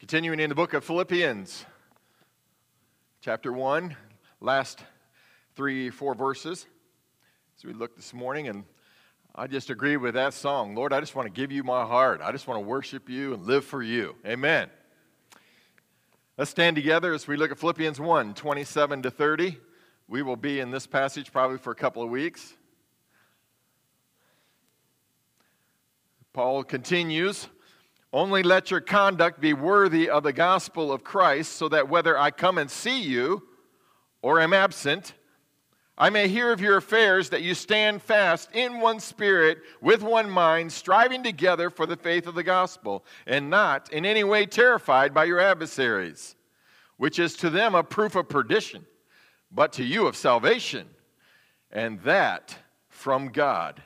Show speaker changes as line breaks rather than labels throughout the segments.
Continuing in the book of Philippians, chapter 1, last three, four verses. As we look this morning, and I just agree with that song. Lord, I just want to give you my heart. I just want to worship you and live for you. Amen. Let's stand together as we look at Philippians 1 27 to 30. We will be in this passage probably for a couple of weeks. Paul continues. Only let your conduct be worthy of the gospel of Christ, so that whether I come and see you or am absent, I may hear of your affairs, that you stand fast in one spirit, with one mind, striving together for the faith of the gospel, and not in any way terrified by your adversaries, which is to them a proof of perdition, but to you of salvation, and that from God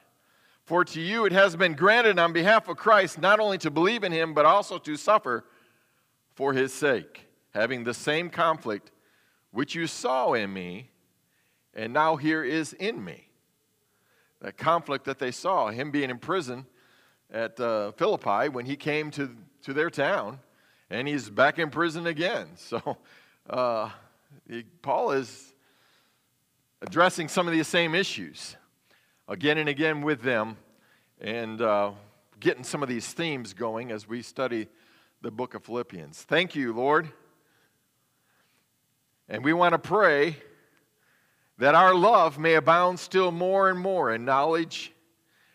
for to you it has been granted on behalf of Christ not only to believe in him, but also to suffer for his sake, having the same conflict which you saw in me, and now here is in me. That conflict that they saw, him being in prison at uh, Philippi when he came to, to their town, and he's back in prison again. So uh, he, Paul is addressing some of these same issues again and again with them and uh, getting some of these themes going as we study the book of Philippians. Thank you, Lord. And we want to pray that our love may abound still more and more in knowledge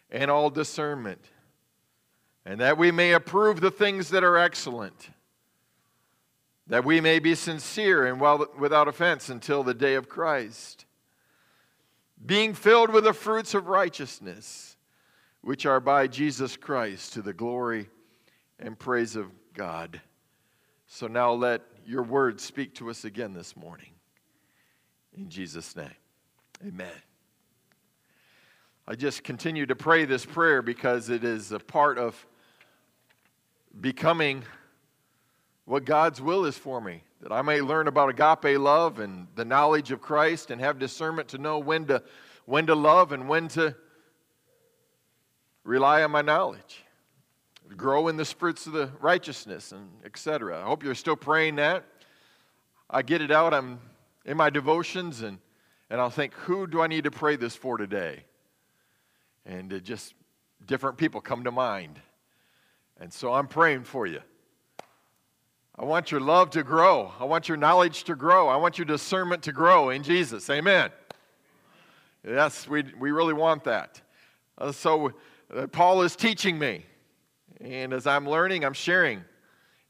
and all discernment, and that we may approve the things that are excellent, that we may be sincere and well, without offense until the day of Christ being filled with the fruits of righteousness, which are by Jesus Christ to the glory and praise of God. So now let your word speak to us again this morning. In Jesus' name, amen. I just continue to pray this prayer because it is a part of becoming what God's will is for me that I may learn about agape love and the knowledge of Christ and have discernment to know when to, when to love and when to rely on my knowledge. Grow in the fruits of the righteousness and etc. I hope you're still praying that. I get it out. I'm in my devotions and, and I'll think, who do I need to pray this for today? And it just different people come to mind. And so I'm praying for you. I want your love to grow. I want your knowledge to grow. I want your discernment to grow in Jesus. Amen. Yes, we, we really want that. Uh, so, uh, Paul is teaching me. And as I'm learning, I'm sharing.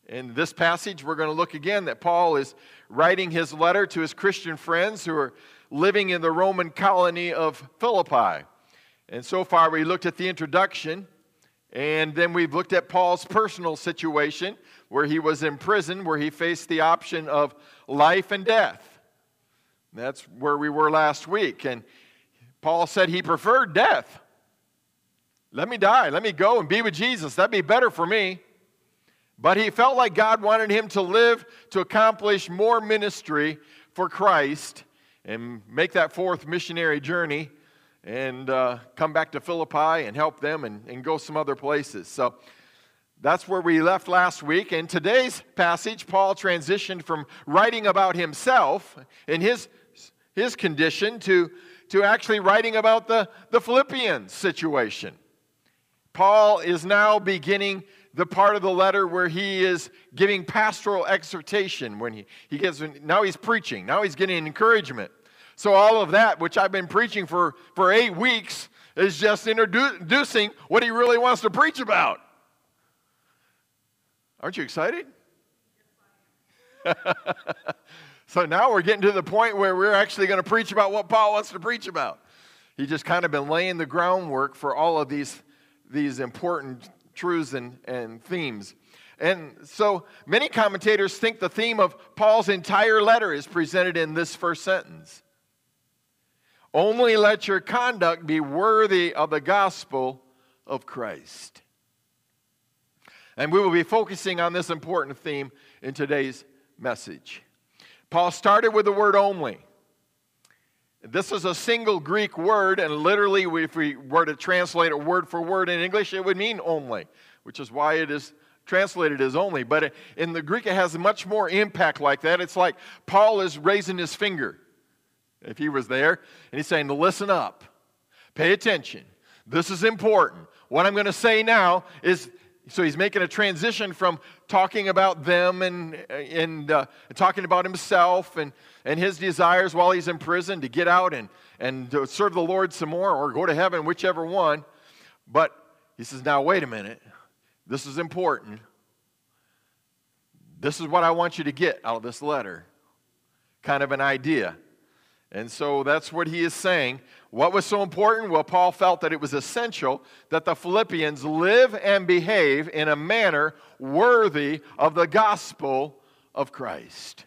In this passage, we're going to look again that Paul is writing his letter to his Christian friends who are living in the Roman colony of Philippi. And so far, we looked at the introduction, and then we've looked at Paul's personal situation where he was in prison, where he faced the option of life and death. That's where we were last week. And Paul said he preferred death. Let me die. Let me go and be with Jesus. That'd be better for me. But he felt like God wanted him to live to accomplish more ministry for Christ and make that fourth missionary journey and uh, come back to Philippi and help them and, and go some other places. So that's where we left last week. In today's passage, Paul transitioned from writing about himself and his, his condition to, to actually writing about the, the Philippians situation. Paul is now beginning the part of the letter where he is giving pastoral exhortation when he, he gets now he's preaching now he's getting encouragement so all of that which i've been preaching for for eight weeks is just introducing what he really wants to preach about Aren't you excited? so now we're getting to the point where we're actually going to preach about what Paul wants to preach about. He just kind of been laying the groundwork for all of these, these important truths and, and themes. And so many commentators think the theme of Paul's entire letter is presented in this first sentence. Only let your conduct be worthy of the gospel of Christ. And we will be focusing on this important theme in today's message. Paul started with the word only. This is a single Greek word, and literally, if we were to translate it word for word in English, it would mean only, which is why it is translated as only, but in the Greek it has much more impact like that. It's like Paul is raising his finger if he was there, and he's saying, Listen up, pay attention. This is important. What I'm going to say now is so he's making a transition from talking about them and, and uh, talking about himself and, and his desires while he's in prison to get out and, and serve the Lord some more or go to heaven, whichever one. But he says, now, wait a minute. This is important. This is what I want you to get out of this letter. Kind of an idea. And so that's what he is saying. What was so important? Well, Paul felt that it was essential that the Philippians live and behave in a manner worthy of the gospel of Christ.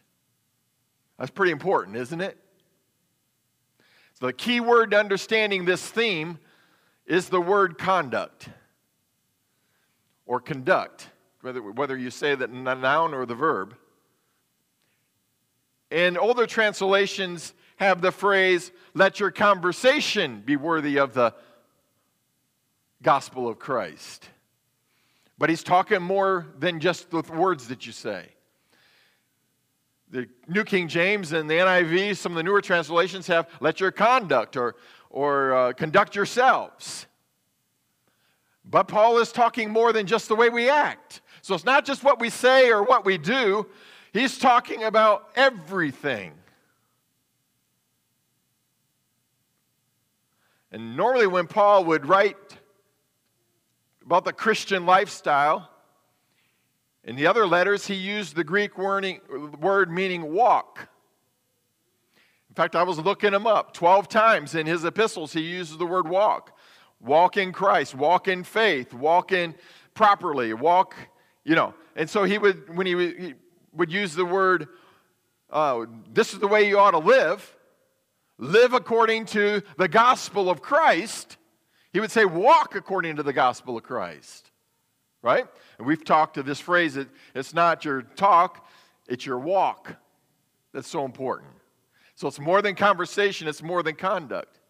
That's pretty important, isn't it? So the key word to understanding this theme is the word conduct or conduct, whether, whether you say that noun or the verb. In older translations, have the phrase, let your conversation be worthy of the gospel of Christ. But he's talking more than just the words that you say. The New King James and the NIV, some of the newer translations have let your conduct or, or uh, conduct yourselves. But Paul is talking more than just the way we act. So it's not just what we say or what we do, he's talking about everything. And normally, when Paul would write about the Christian lifestyle, in the other letters, he used the Greek word meaning walk. In fact, I was looking him up. 12 times in his epistles, he uses the word walk. Walk in Christ, walk in faith, walk in properly, walk, you know. And so he would, when he would, would use the word, uh, this is the way you ought to live, live according to the gospel of Christ, he would say, walk according to the gospel of Christ. Right? And we've talked to this phrase that it's not your talk, it's your walk. That's so important. So it's more than conversation, it's more than conduct.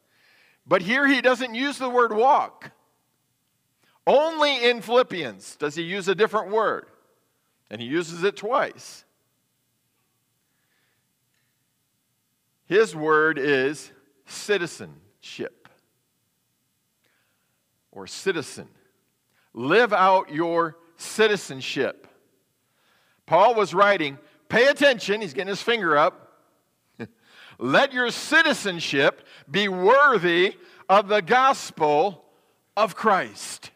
But here he doesn't use the word walk. Only in Philippians does he use a different word, and he uses it twice. His word is citizenship or citizen. Live out your citizenship. Paul was writing, pay attention, he's getting his finger up. Let your citizenship be worthy of the gospel of Christ.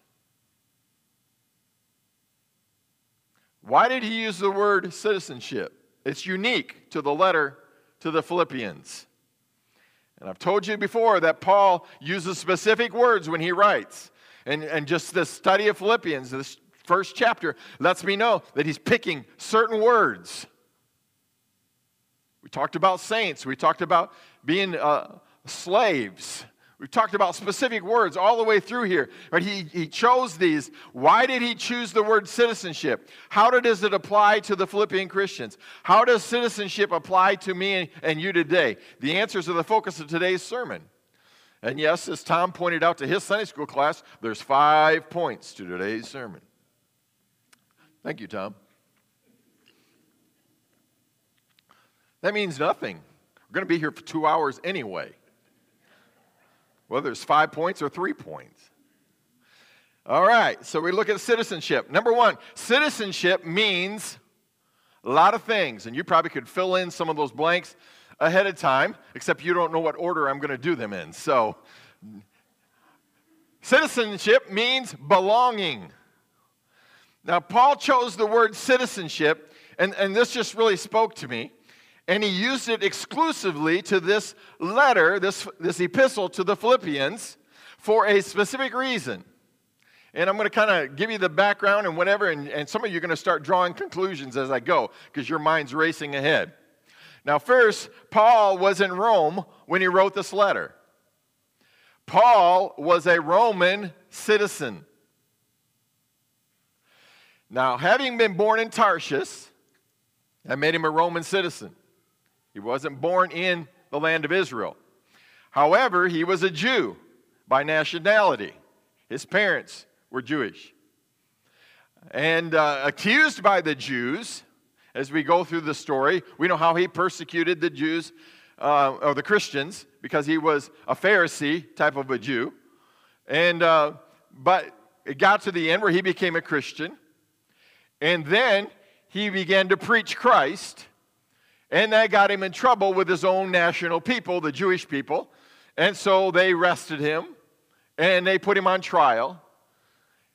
Why did he use the word citizenship? It's unique to the letter to the Philippians. And I've told you before that Paul uses specific words when he writes. And, and just the study of Philippians, this first chapter, lets me know that he's picking certain words. We talked about saints, we talked about being uh, slaves. We've talked about specific words all the way through here, but he, he chose these. Why did he choose the word citizenship? How does it apply to the Philippian Christians? How does citizenship apply to me and you today? The answers are the focus of today's sermon. And yes, as Tom pointed out to his Sunday school class, there's five points to today's sermon. Thank you, Tom. That means nothing. We're going to be here for two hours anyway whether it's five points or three points. All right, so we look at citizenship. Number one, citizenship means a lot of things, and you probably could fill in some of those blanks ahead of time, except you don't know what order I'm going to do them in. So, citizenship means belonging. Now, Paul chose the word citizenship, and, and this just really spoke to me and he used it exclusively to this letter, this, this epistle to the Philippians, for a specific reason. And I'm going to kind of give you the background and whatever, and, and some of you are going to start drawing conclusions as I go because your mind's racing ahead. Now, first, Paul was in Rome when he wrote this letter. Paul was a Roman citizen. Now, having been born in Tarshish, that made him a Roman citizen. He wasn't born in the land of Israel. However, he was a Jew by nationality. His parents were Jewish. and uh, accused by the Jews as we go through the story. We know how he persecuted the Jews uh, or the Christians because he was a Pharisee type of a Jew. And, uh, but it got to the end where he became a Christian. And then he began to preach Christ. And that got him in trouble with his own national people, the Jewish people. And so they arrested him and they put him on trial.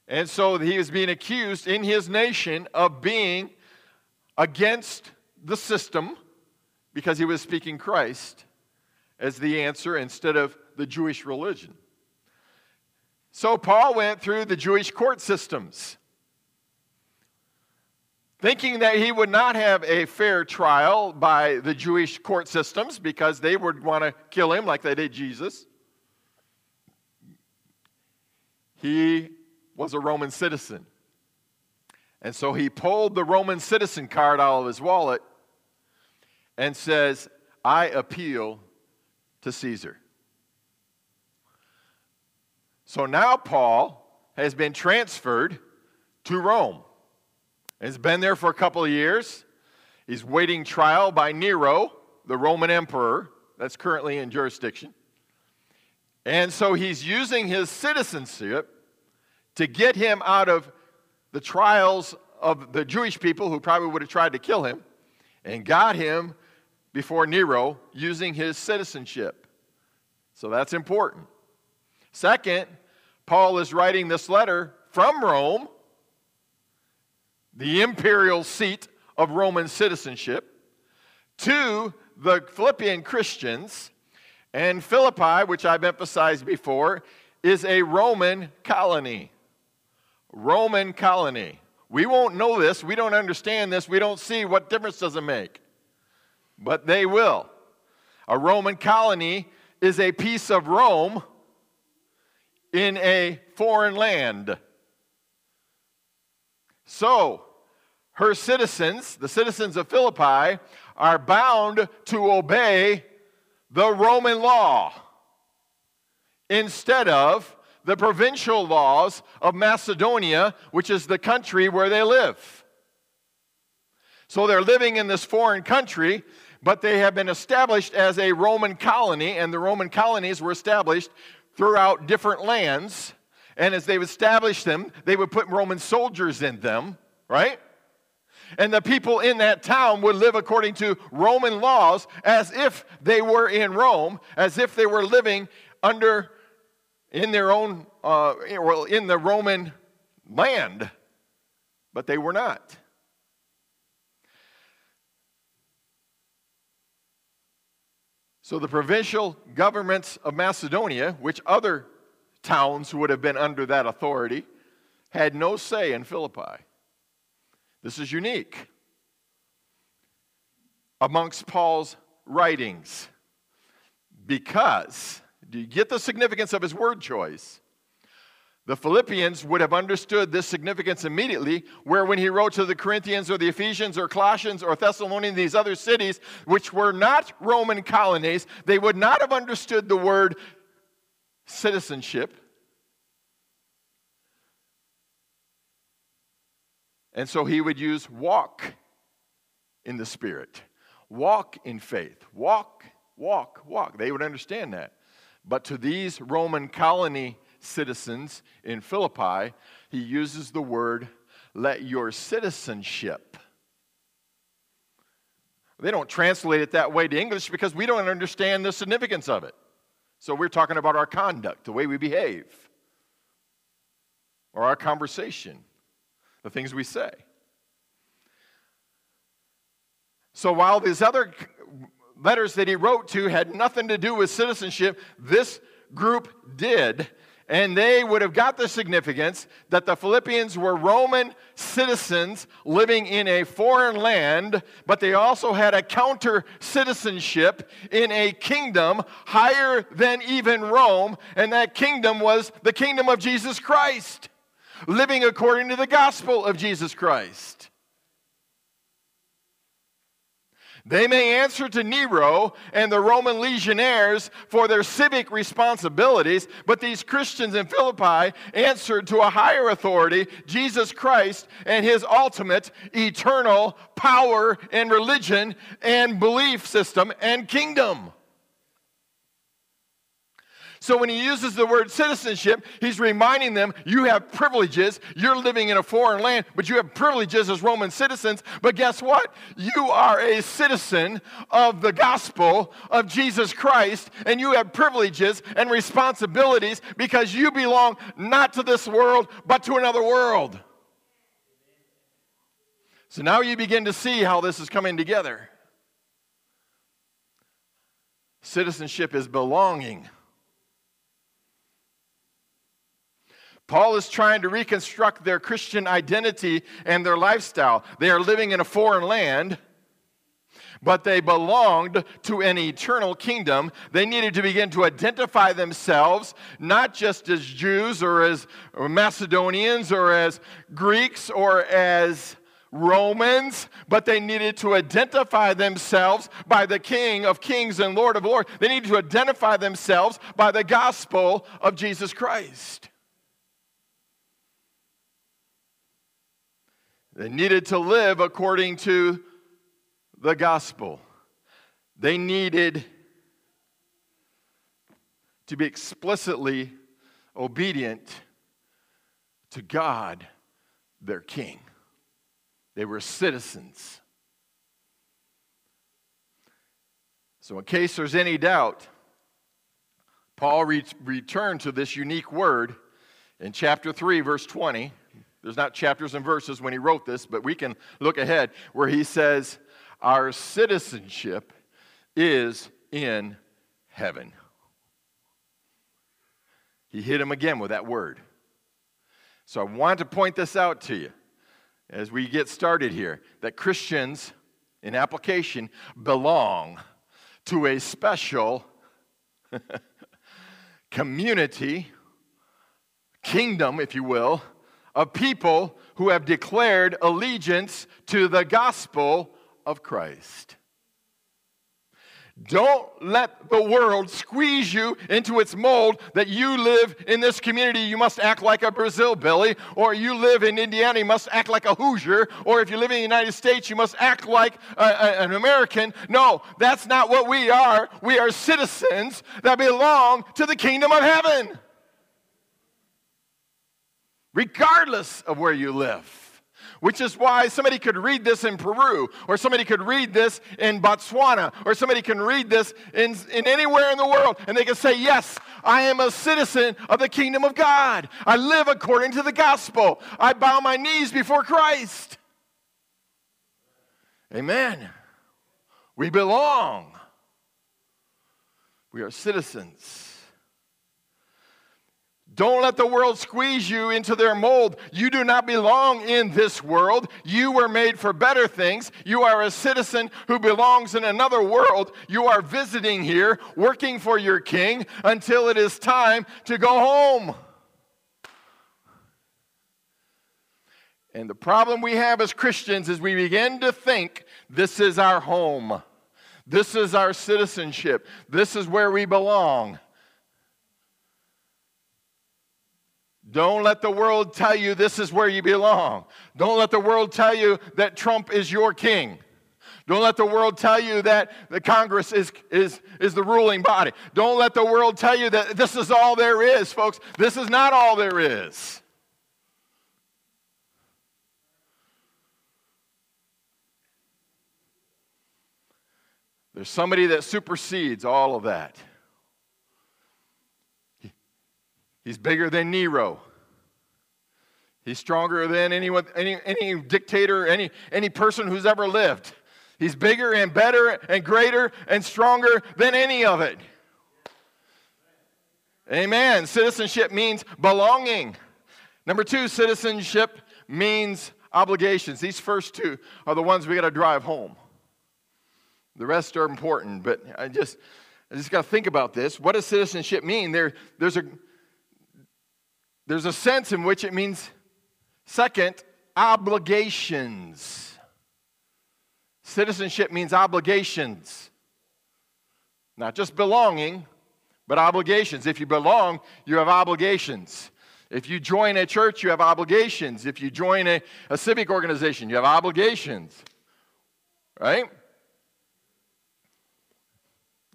And so he was being accused in his nation of being against the system because he was speaking Christ as the answer instead of the Jewish religion. So Paul went through the Jewish court systems, thinking that he would not have a fair trial by the Jewish court systems because they would want to kill him like they did Jesus. He was a Roman citizen. And so he pulled the Roman citizen card out of his wallet and says, I appeal to Caesar. So now Paul has been transferred to Rome. He's been there for a couple of years. He's waiting trial by Nero, the Roman emperor that's currently in jurisdiction. And so he's using his citizenship to get him out of the trials of the Jewish people who probably would have tried to kill him and got him before Nero using his citizenship. So that's important. Second, Paul is writing this letter from Rome, the imperial seat of Roman citizenship, to the Philippian Christians. And Philippi, which I've emphasized before, is a Roman colony. Roman colony. We won't know this. We don't understand this. We don't see what difference does it make. But they will. A Roman colony is a piece of Rome in a foreign land. So, her citizens, the citizens of Philippi, are bound to obey the Roman law instead of the provincial laws of Macedonia, which is the country where they live. So they're living in this foreign country, but they have been established as a Roman colony, and the Roman colonies were established throughout different lands. And as they've established them, they would put Roman soldiers in them, right? And the people in that town would live according to Roman laws as if they were in Rome, as if they were living under in their own, uh, well, in the Roman land, but they were not. So the provincial governments of Macedonia, which other towns who would have been under that authority, had no say in Philippi. This is unique amongst Paul's writings because do you get the significance of his word choice? The Philippians would have understood this significance immediately, where when he wrote to the Corinthians or the Ephesians or Colossians or Thessalonians, these other cities, which were not Roman colonies, they would not have understood the word citizenship. And so he would use walk in the Spirit, walk in faith, walk, walk, walk. They would understand that. But to these Roman colony citizens in Philippi, he uses the word, let your citizenship. They don't translate it that way to English because we don't understand the significance of it. So we're talking about our conduct, the way we behave, or our conversation, the things we say. So while these other letters that he wrote to had nothing to do with citizenship. This group did. And they would have got the significance that the Philippians were Roman citizens living in a foreign land, but they also had a counter citizenship in a kingdom higher than even Rome, and that kingdom was the kingdom of Jesus Christ, living according to the gospel of Jesus Christ. They may answer to Nero and the Roman legionnaires for their civic responsibilities, but these Christians in Philippi answered to a higher authority, Jesus Christ, and his ultimate eternal power and religion and belief system and kingdom. So when he uses the word citizenship, he's reminding them you have privileges. You're living in a foreign land, but you have privileges as Roman citizens. But guess what? You are a citizen of the gospel of Jesus Christ, and you have privileges and responsibilities because you belong not to this world, but to another world. So now you begin to see how this is coming together. Citizenship is belonging. Paul is trying to reconstruct their Christian identity and their lifestyle. They are living in a foreign land, but they belonged to an eternal kingdom. They needed to begin to identify themselves not just as Jews or as Macedonians or as Greeks or as Romans, but they needed to identify themselves by the King of Kings and Lord of Lords. They needed to identify themselves by the gospel of Jesus Christ. They needed to live according to the gospel. They needed to be explicitly obedient to God, their king. They were citizens. So, in case there's any doubt, Paul re- returned to this unique word in chapter 3, verse 20. There's not chapters and verses when he wrote this, but we can look ahead where he says, Our citizenship is in heaven. He hit him again with that word. So I want to point this out to you as we get started here that Christians, in application, belong to a special community, kingdom, if you will, of people who have declared allegiance to the gospel of Christ. Don't let the world squeeze you into its mold that you live in this community, you must act like a Brazil Billy, or you live in Indiana, you must act like a Hoosier, or if you live in the United States, you must act like a, a, an American. No, that's not what we are. We are citizens that belong to the kingdom of heaven regardless of where you live. Which is why somebody could read this in Peru, or somebody could read this in Botswana, or somebody can read this in, in anywhere in the world, and they can say, Yes, I am a citizen of the kingdom of God. I live according to the gospel. I bow my knees before Christ. Amen. We belong. We are citizens. Don't let the world squeeze you into their mold. You do not belong in this world. You were made for better things. You are a citizen who belongs in another world. You are visiting here, working for your king until it is time to go home. And the problem we have as Christians is we begin to think this is our home, this is our citizenship, this is where we belong. Don't let the world tell you this is where you belong. Don't let the world tell you that Trump is your king. Don't let the world tell you that the Congress is, is, is the ruling body. Don't let the world tell you that this is all there is, folks. This is not all there is. There's somebody that supersedes all of that. He's bigger than Nero. He's stronger than anyone, any, any dictator, any, any person who's ever lived. He's bigger and better and greater and stronger than any of it. Amen. Citizenship means belonging. Number two, citizenship means obligations. These first two are the ones we got to drive home. The rest are important, but I just, I just got to think about this. What does citizenship mean? There, there's a there's a sense in which it means, second, obligations. Citizenship means obligations, not just belonging, but obligations. If you belong, you have obligations. If you join a church, you have obligations. If you join a, a civic organization, you have obligations. Right?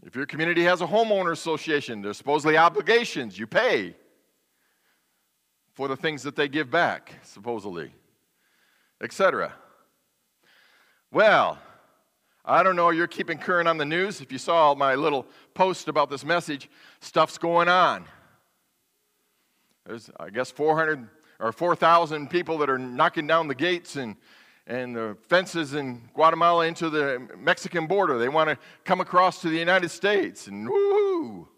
If your community has a homeowner association, there's supposedly obligations. You pay for the things that they give back, supposedly, etc. Well, I don't know, you're keeping current on the news. If you saw my little post about this message, stuff's going on. There's, I guess, 400 or 4,000 people that are knocking down the gates and, and the fences in Guatemala into the Mexican border. They want to come across to the United States. And woo!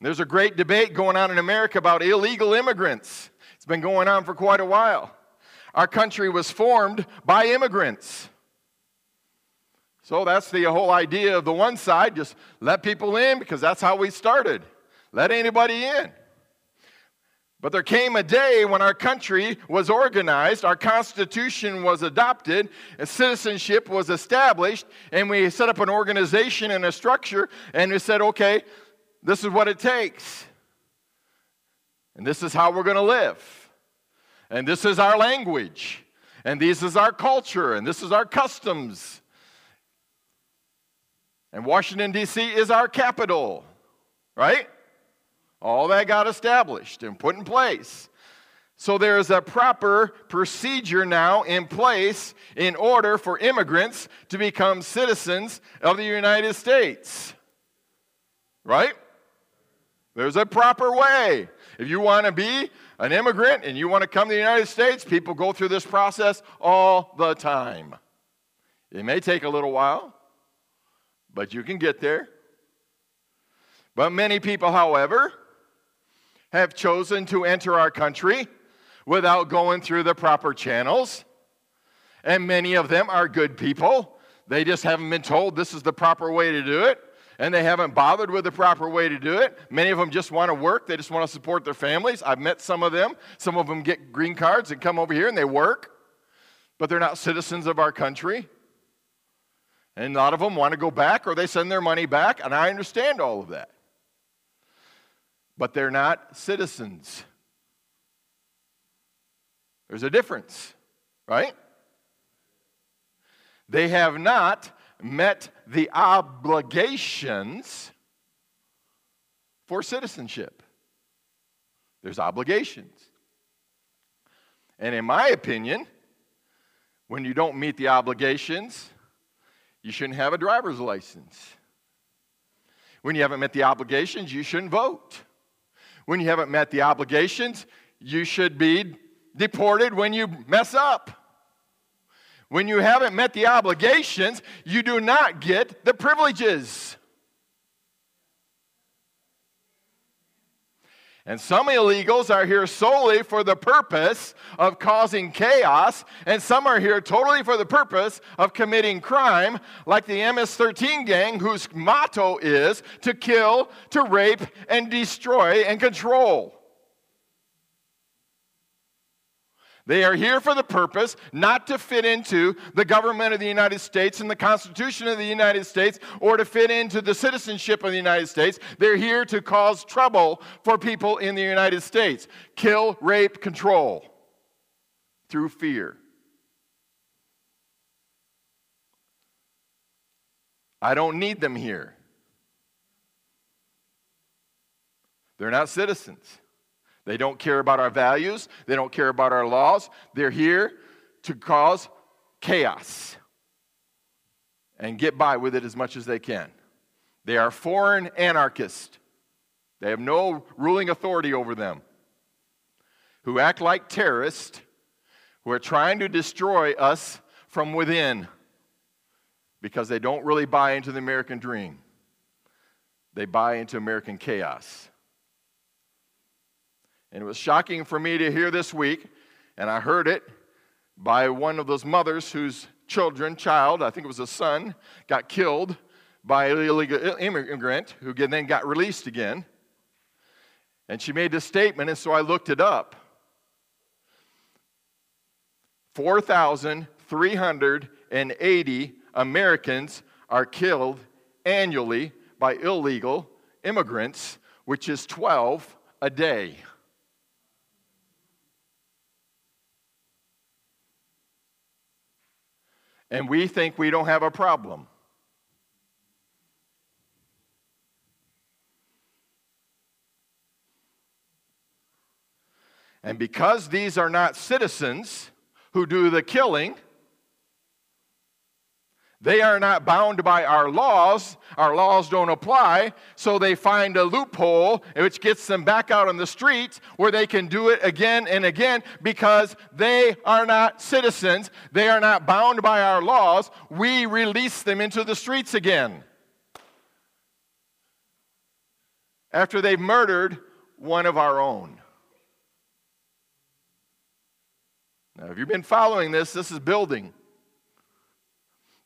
There's a great debate going on in America about illegal immigrants. It's been going on for quite a while. Our country was formed by immigrants. So that's the whole idea of the one side just let people in because that's how we started. Let anybody in. But there came a day when our country was organized, our Constitution was adopted, citizenship was established, and we set up an organization and a structure, and we said, okay, this is what it takes. And this is how we're going to live. And this is our language. And this is our culture. And this is our customs. And Washington, D.C. is our capital, right? All that got established and put in place. So there is a proper procedure now in place in order for immigrants to become citizens of the United States. Right? There's a proper way. If you want to be an immigrant and you want to come to the United States, people go through this process all the time. It may take a little while, but you can get there. But many people, however, have chosen to enter our country without going through the proper channels. And many of them are good people. They just haven't been told this is the proper way to do it, and they haven't bothered with the proper way to do it. Many of them just want to work, they just want to support their families. I've met some of them. Some of them get green cards and come over here and they work, but they're not citizens of our country. And a lot of them want to go back or they send their money back, and I understand all of that but they're not citizens. There's a difference, right? They have not met the obligations for citizenship. There's obligations. And in my opinion, when you don't meet the obligations, you shouldn't have a driver's license. When you haven't met the obligations, you shouldn't vote when you haven't met the obligations, you should be deported when you mess up. When you haven't met the obligations, you do not get the privileges. And some illegals are here solely for the purpose of causing chaos, and some are here totally for the purpose of committing crime, like the MS 13 gang, whose motto is to kill, to rape, and destroy and control. They are here for the purpose not to fit into the government of the United States and the Constitution of the United States or to fit into the citizenship of the United States. They're here to cause trouble for people in the United States. Kill, rape, control through fear. I don't need them here. They're not citizens. They don't care about our values, they don't care about our laws. They're here to cause chaos and get by with it as much as they can. They are foreign anarchists. They have no ruling authority over them, who act like terrorists, who are trying to destroy us from within because they don't really buy into the American dream. They buy into American chaos. And it was shocking for me to hear this week, and I heard it by one of those mothers whose children, child, I think it was a son, got killed by an illegal immigrant who then got released again. And she made this statement, and so I looked it up 4,380 Americans are killed annually by illegal immigrants, which is 12 a day. And we think we don't have a problem. And because these are not citizens who do the killing, they are not bound by our laws. Our laws don't apply. So they find a loophole which gets them back out on the streets where they can do it again and again because they are not citizens. They are not bound by our laws. We release them into the streets again. After they've murdered one of our own. Now, if you've been following this, this is building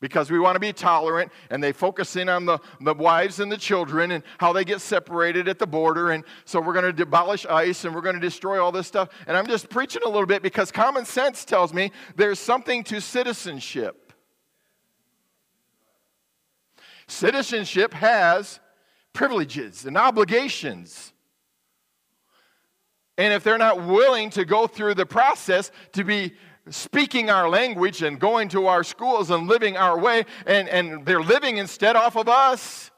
because we want to be tolerant and they focus in on the, the wives and the children and how they get separated at the border. And so we're going to abolish ICE and we're going to destroy all this stuff. And i'm just preaching a little bit because common sense tells me there's something to citizenship. Citizenship has privileges and obligations. And if they're not willing to go through the process to be speaking our language and going to our schools and living our way, and, and they're living instead off of us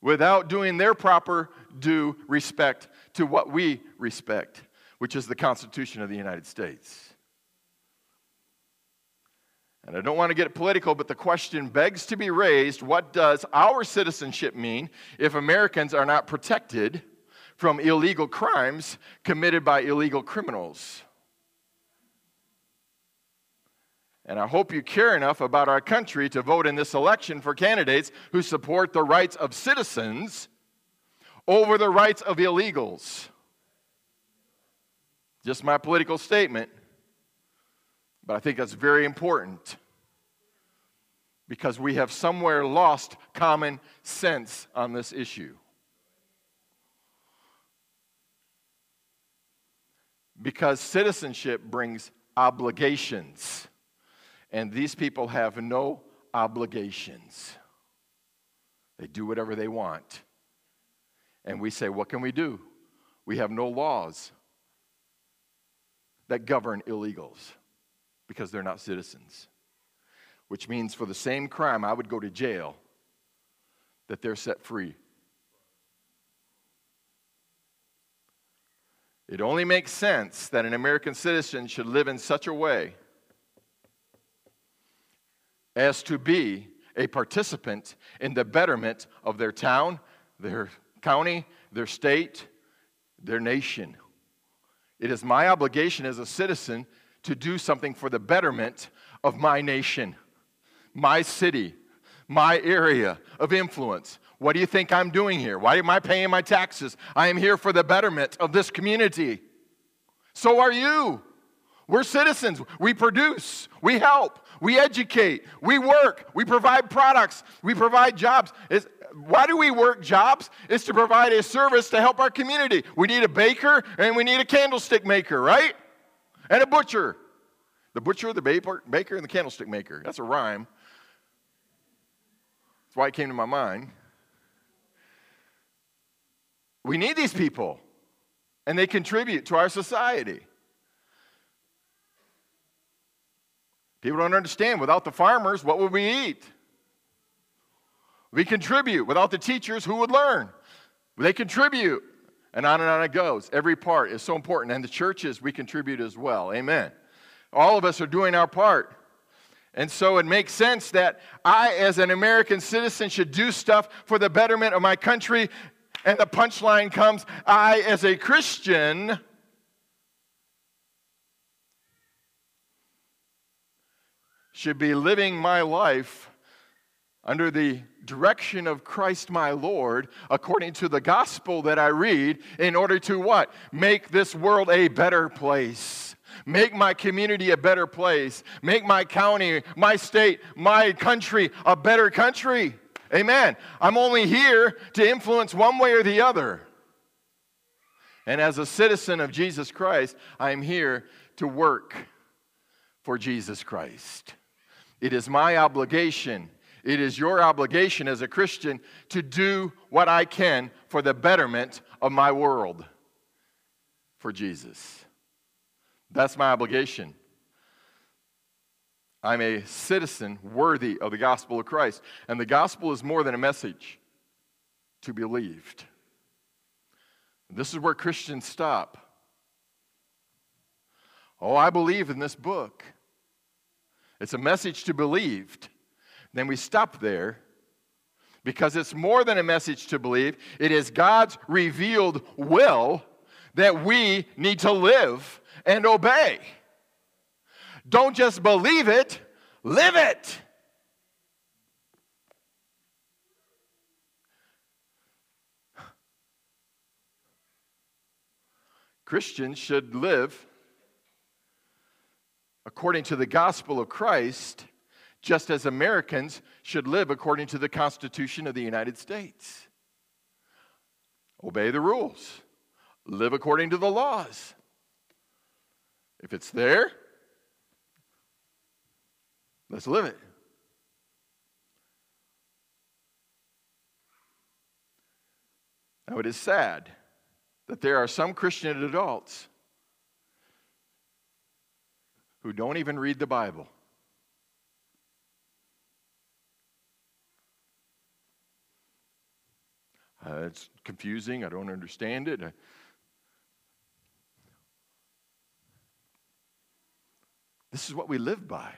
without doing their proper due respect to what we respect, which is the Constitution of the United States. And I don't want to get political, but the question begs to be raised what does our citizenship mean if Americans are not protected from illegal crimes committed by illegal criminals. And I hope you care enough about our country to vote in this election for candidates who support the rights of citizens over the rights of illegals. Just my political statement, but I think that's very important because we have somewhere lost common sense on this issue. Because citizenship brings obligations, and these people have no obligations. They do whatever they want. And we say, What can we do? We have no laws that govern illegals because they're not citizens. Which means for the same crime, I would go to jail, that they're set free It only makes sense that an American citizen should live in such a way as to be a participant in the betterment of their town, their county, their state, their nation. It is my obligation as a citizen to do something for the betterment of my nation, my city, my area of influence, what do you think I'm doing here? Why am I paying my taxes? I am here for the betterment of this community. So are you. We're citizens. We produce, we help, we educate, we work, we provide products, we provide jobs. It's, why do we work jobs? It's to provide a service to help our community. We need a baker and we need a candlestick maker, right? And a butcher. The butcher, the baker, and the candlestick maker. That's a rhyme. That's why it came to my mind. We need these people, and they contribute to our society. People don't understand without the farmers, what would we eat? We contribute. Without the teachers, who would learn? They contribute. And on and on it goes. Every part is so important. And the churches, we contribute as well. Amen. All of us are doing our part. And so it makes sense that I, as an American citizen, should do stuff for the betterment of my country and the punchline comes I, as a Christian, should be living my life under the direction of Christ my Lord, according to the gospel that I read, in order to what? Make this world a better place. Make my community a better place. Make my county, my state, my country a better country. Amen. I'm only here to influence one way or the other. And as a citizen of Jesus Christ, I am here to work for Jesus Christ. It is my obligation, it is your obligation as a Christian to do what I can for the betterment of my world for Jesus. That's my obligation. I'm a citizen worthy of the gospel of Christ. And the gospel is more than a message to be believed. This is where Christians stop. Oh, I believe in this book. It's a message to be believed. Then we stop there because it's more than a message to believe. It is God's revealed will that we need to live and obey. Don't just believe it, live it. Christians should live according to the gospel of Christ, just as Americans should live according to the Constitution of the United States. Obey the rules, live according to the laws. If it's there, let's live it. Now, it is sad that there are some Christian adults who don't even read the Bible. Uh, it's confusing. I don't understand it. This is what we live by.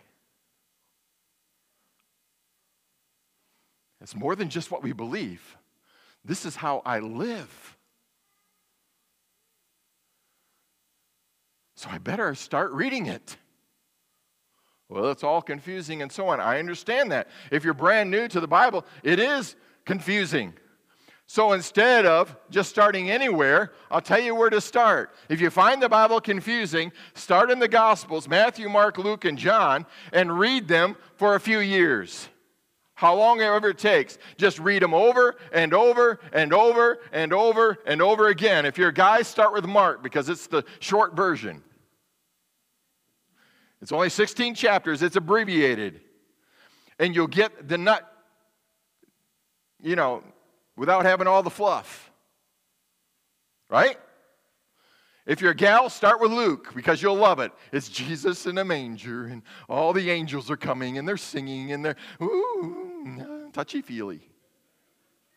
It's more than just what we believe. This is how I live. So I better start reading it. Well, it's all confusing and so on. I understand that. If you're brand new to the Bible, it is confusing. So instead of just starting anywhere, I'll tell you where to start. If you find the Bible confusing, start in the Gospels Matthew, Mark, Luke, and John and read them for a few years. How long ever it takes. Just read them over and over and over and over and over again. If you're a guy, start with Mark because it's the short version. It's only 16 chapters, it's abbreviated. And you'll get the nut, you know, without having all the fluff. Right? If you're a gal, start with Luke because you'll love it. It's Jesus in a manger, and all the angels are coming and they're singing and they're ooh, touchy feely.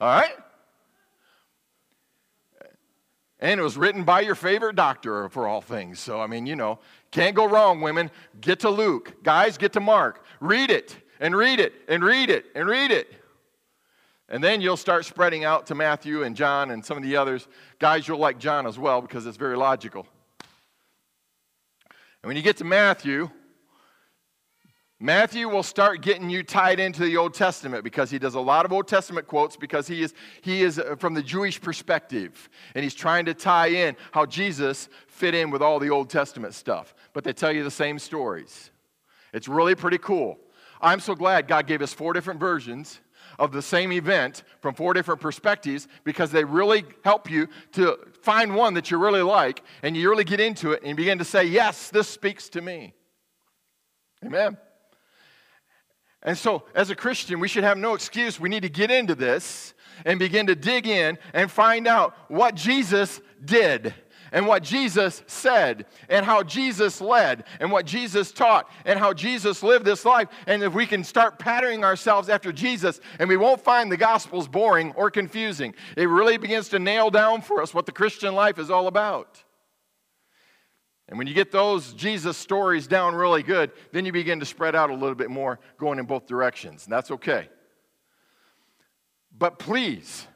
All right? And it was written by your favorite doctor for all things. So, I mean, you know, can't go wrong, women. Get to Luke. Guys, get to Mark. Read it and read it and read it and read it. And then you'll start spreading out to Matthew and John and some of the others. Guys, you'll like John as well because it's very logical. And when you get to Matthew, Matthew will start getting you tied into the Old Testament because he does a lot of Old Testament quotes because he is, he is uh, from the Jewish perspective and he's trying to tie in how Jesus fit in with all the Old Testament stuff. But they tell you the same stories. It's really pretty cool. I'm so glad God gave us four different versions of the same event from four different perspectives because they really help you to find one that you really like and you really get into it and begin to say, Yes, this speaks to me. Amen. And so, as a Christian, we should have no excuse. We need to get into this and begin to dig in and find out what Jesus did and what Jesus said and how Jesus led and what Jesus taught and how Jesus lived this life. And if we can start patterning ourselves after Jesus and we won't find the Gospels boring or confusing, it really begins to nail down for us what the Christian life is all about. And when you get those Jesus stories down really good, then you begin to spread out a little bit more, going in both directions. And that's okay. But please,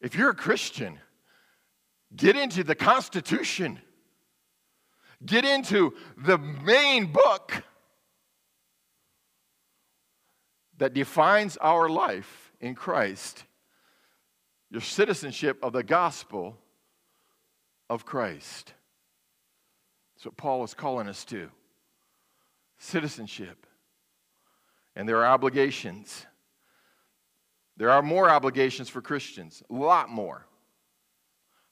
if you're a Christian, get into the Constitution, get into the main book that defines our life in Christ, your citizenship of the gospel of Christ. That's what Paul is calling us to citizenship. And there are obligations. There are more obligations for Christians, a lot more.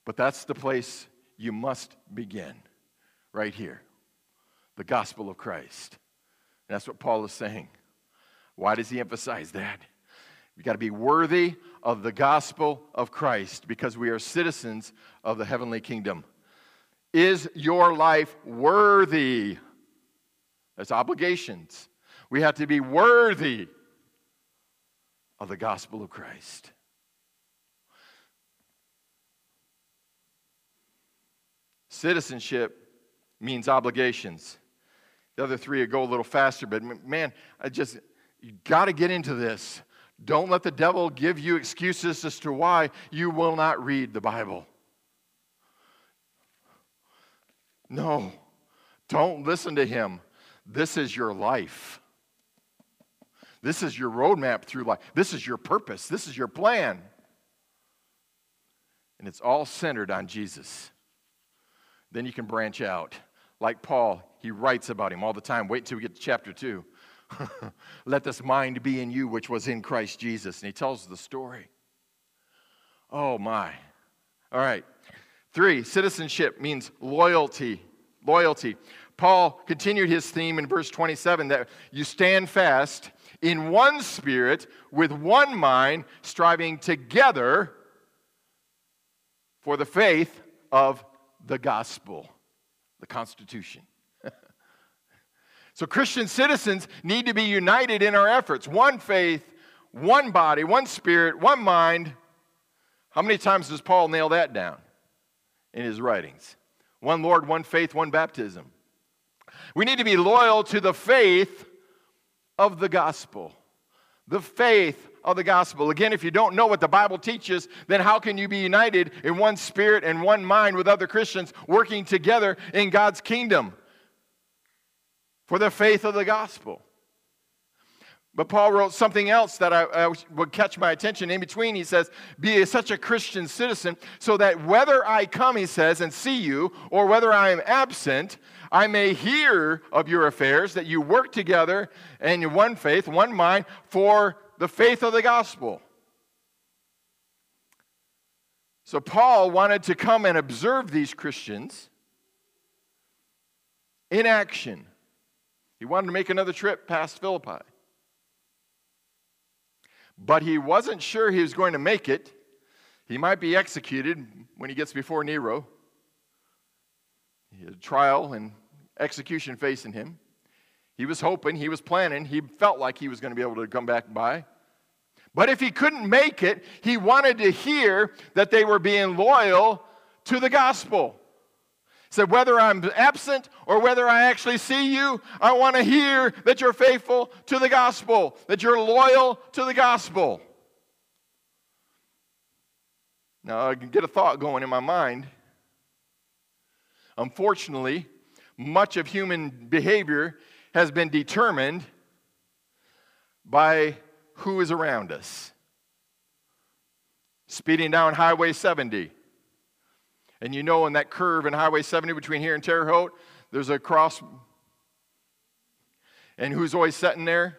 But that's the place you must begin, right here. the gospel of Christ. And that's what Paul is saying. Why does he emphasize that? We've got to be worthy of the gospel of Christ because we are citizens of the heavenly kingdom. Is your life worthy? That's obligations. We have to be worthy of the gospel of Christ. Citizenship means obligations. The other three go a little faster, but man, I just, you got to get into this. Don't let the devil give you excuses as to why you will not read the Bible. No, don't listen to him. This is your life. This is your roadmap through life. This is your purpose. This is your plan. And it's all centered on Jesus. Then you can branch out. Like Paul, he writes about him all the time. Wait until we get to chapter 2. Let this mind be in you, which was in Christ Jesus. And he tells the story. Oh, my. All right. Three, citizenship means loyalty. Loyalty. Paul continued his theme in verse 27 that you stand fast in one spirit, with one mind, striving together for the faith of the gospel, the Constitution. so, Christian citizens need to be united in our efforts one faith, one body, one spirit, one mind. How many times does Paul nail that down in his writings? One Lord, one faith, one baptism. We need to be loyal to the faith of the gospel. The faith of the gospel. Again, if you don't know what the Bible teaches, then how can you be united in one spirit and one mind with other Christians working together in God's kingdom for the faith of the gospel? But Paul wrote something else that I, I, would catch my attention in between. He says, Be such a Christian citizen, so that whether I come, he says, and see you, or whether I am absent, I may hear of your affairs, that you work together in one faith, one mind, for the faith of the gospel. So Paul wanted to come and observe these Christians in action. He wanted to make another trip past Philippi. But he wasn't sure he was going to make it. He might be executed when he gets before Nero. He had a trial and execution facing him. He was hoping, he was planning, he felt like he was going to be able to come back by. But if he couldn't make it, he wanted to hear that they were being loyal to the gospel. He said, whether I'm absent or whether I actually see you, I want to hear that you're faithful to the gospel, that you're loyal to the gospel. Now, I can get a thought going in my mind. Unfortunately, much of human behavior has been determined by who is around us. Speeding down Highway 70. And you know, in that curve in Highway 70 between here and Terre Haute, there's a cross. And who's always sitting there?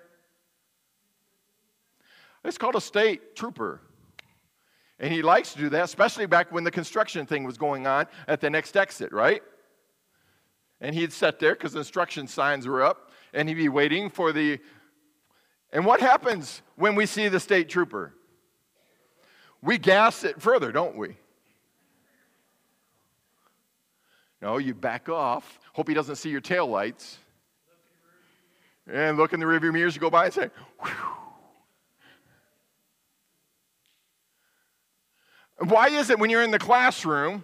It's called a state trooper. And he likes to do that, especially back when the construction thing was going on at the next exit, right? And he'd sit there because the instruction signs were up, and he'd be waiting for the and what happens when we see the state trooper? We gas it further, don't we? No, you back off. Hope he doesn't see your tail lights. And look in the rearview mirrors, you go by and say, Whew. Why is it when you're in the classroom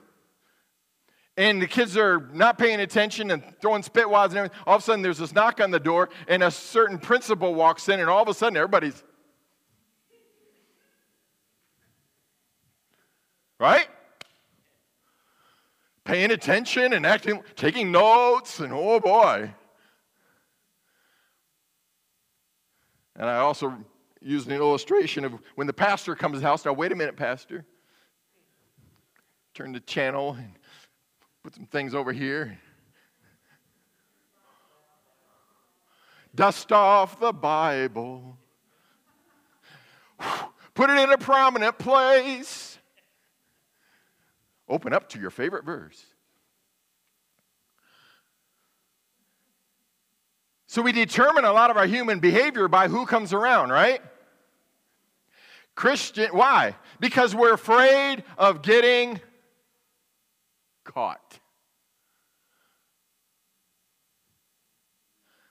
and the kids are not paying attention and throwing spitwads and everything. All of a sudden, there's this knock on the door, and a certain principal walks in, and all of a sudden, everybody's. Right? Paying attention and acting, taking notes, and oh boy. And I also used an illustration of when the pastor comes to the house. Now, wait a minute, pastor. Turn the channel and Put some things over here. Dust off the Bible. Put it in a prominent place. Open up to your favorite verse. So we determine a lot of our human behavior by who comes around, right? Christian, why? Because we're afraid of getting caught.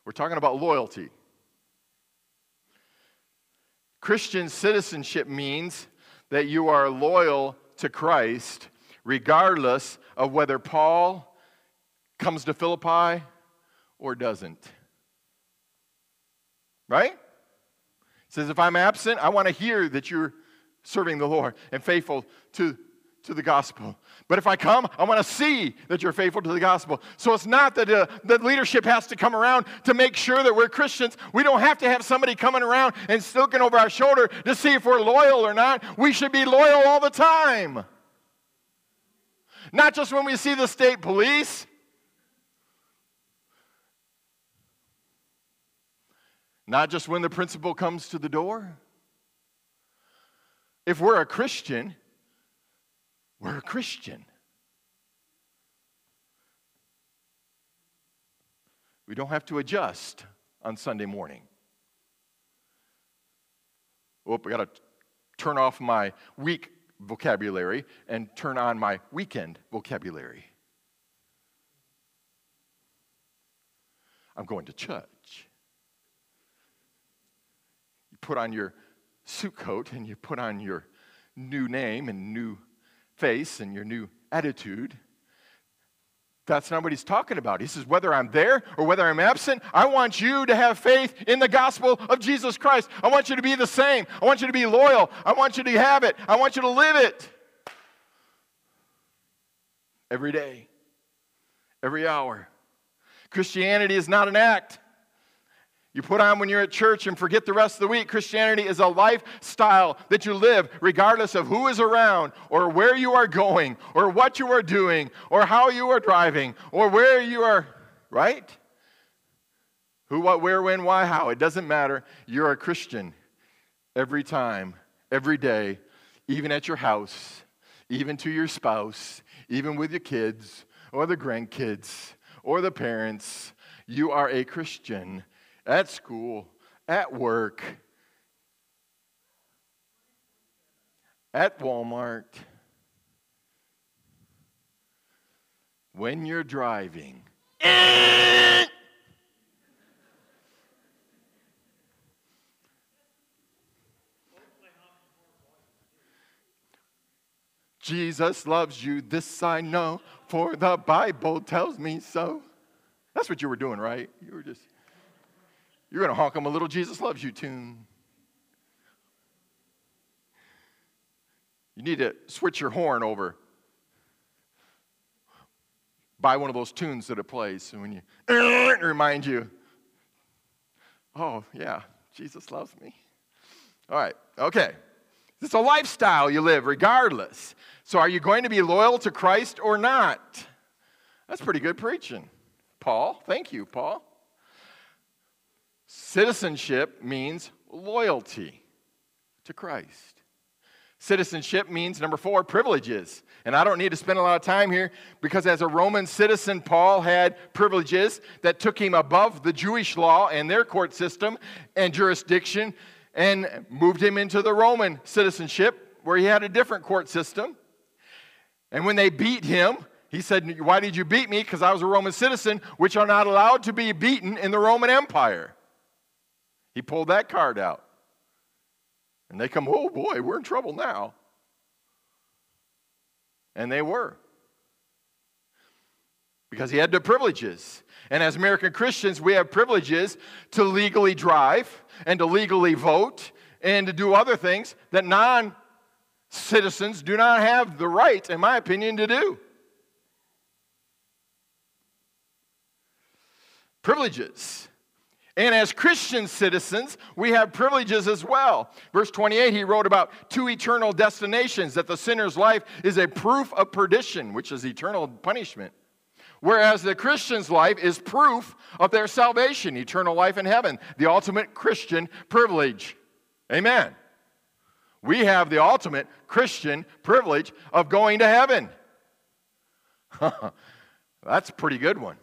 We're talking about loyalty. Christian citizenship means that you are loyal to Christ regardless of whether Paul comes to Philippi or doesn't. Right? It says, if I'm absent, I want to hear that you're serving the Lord and faithful to, to the gospel. But if I come, I want to see that you're faithful to the gospel. So it's not that uh, the leadership has to come around to make sure that we're Christians. We don't have to have somebody coming around and looking over our shoulder to see if we're loyal or not. We should be loyal all the time. Not just when we see the state police. Not just when the principal comes to the door. If we're a Christian, we're a Christian. We don't have to adjust on Sunday morning. Oh, I got to turn off my week vocabulary and turn on my weekend vocabulary. I'm going to church. You put on your suit coat and you put on your new name and new face and your new attitude. That's not what he's talking about. He says, whether I'm there or whether I'm absent, I want you to have faith in the gospel of Jesus Christ. I want you to be the same. I want you to be loyal. I want you to have it. I want you to live it. Every day, every hour. Christianity is not an act, you put on when you're at church and forget the rest of the week. Christianity is a lifestyle that you live regardless of who is around or where you are going or what you are doing or how you are driving or where you are, right? Who, what, where, when, why, how. It doesn't matter. You're a Christian every time, every day, even at your house, even to your spouse, even with your kids or the grandkids or the parents. You are a Christian at school, at work, at Walmart, when you're driving. Jesus loves you, this I know, for the Bible tells me so. That's what you were doing, right? You were just. You're going to honk them a little Jesus loves you tune. You need to switch your horn over. Buy one of those tunes that it plays. And when you remind you, oh, yeah, Jesus loves me. All right, okay. It's a lifestyle you live regardless. So are you going to be loyal to Christ or not? That's pretty good preaching. Paul, thank you, Paul. Citizenship means loyalty to Christ. Citizenship means, number four, privileges. And I don't need to spend a lot of time here because as a Roman citizen, Paul had privileges that took him above the Jewish law and their court system and jurisdiction and moved him into the Roman citizenship where he had a different court system. And when they beat him, he said, Why did you beat me? Because I was a Roman citizen, which are not allowed to be beaten in the Roman Empire. He pulled that card out. And they come, oh boy, we're in trouble now. And they were. Because he had the privileges. And as American Christians, we have privileges to legally drive and to legally vote and to do other things that non citizens do not have the right, in my opinion, to do. Privileges. And as Christian citizens, we have privileges as well. Verse 28, he wrote about two eternal destinations that the sinner's life is a proof of perdition, which is eternal punishment. Whereas the Christian's life is proof of their salvation, eternal life in heaven, the ultimate Christian privilege. Amen. We have the ultimate Christian privilege of going to heaven. That's a pretty good one.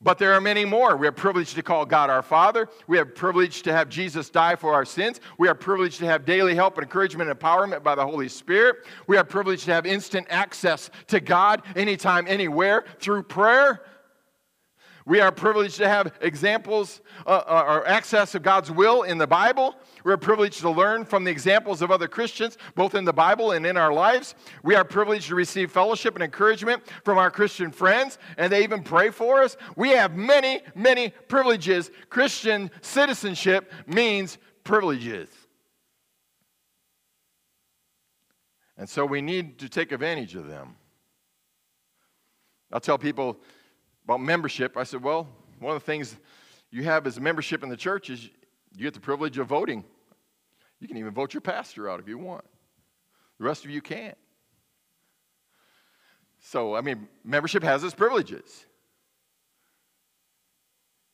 But there are many more. We are privileged to call God our Father. We are privileged to have Jesus die for our sins. We are privileged to have daily help and encouragement and empowerment by the Holy Spirit. We are privileged to have instant access to God anytime, anywhere through prayer. We are privileged to have examples uh, uh, or access of God's will in the Bible. We're privileged to learn from the examples of other Christians, both in the Bible and in our lives. We are privileged to receive fellowship and encouragement from our Christian friends, and they even pray for us. We have many, many privileges. Christian citizenship means privileges. And so we need to take advantage of them. I'll tell people about membership, I said, well, one of the things you have as membership in the church is you get the privilege of voting. You can even vote your pastor out if you want. The rest of you can't. So, I mean, membership has its privileges.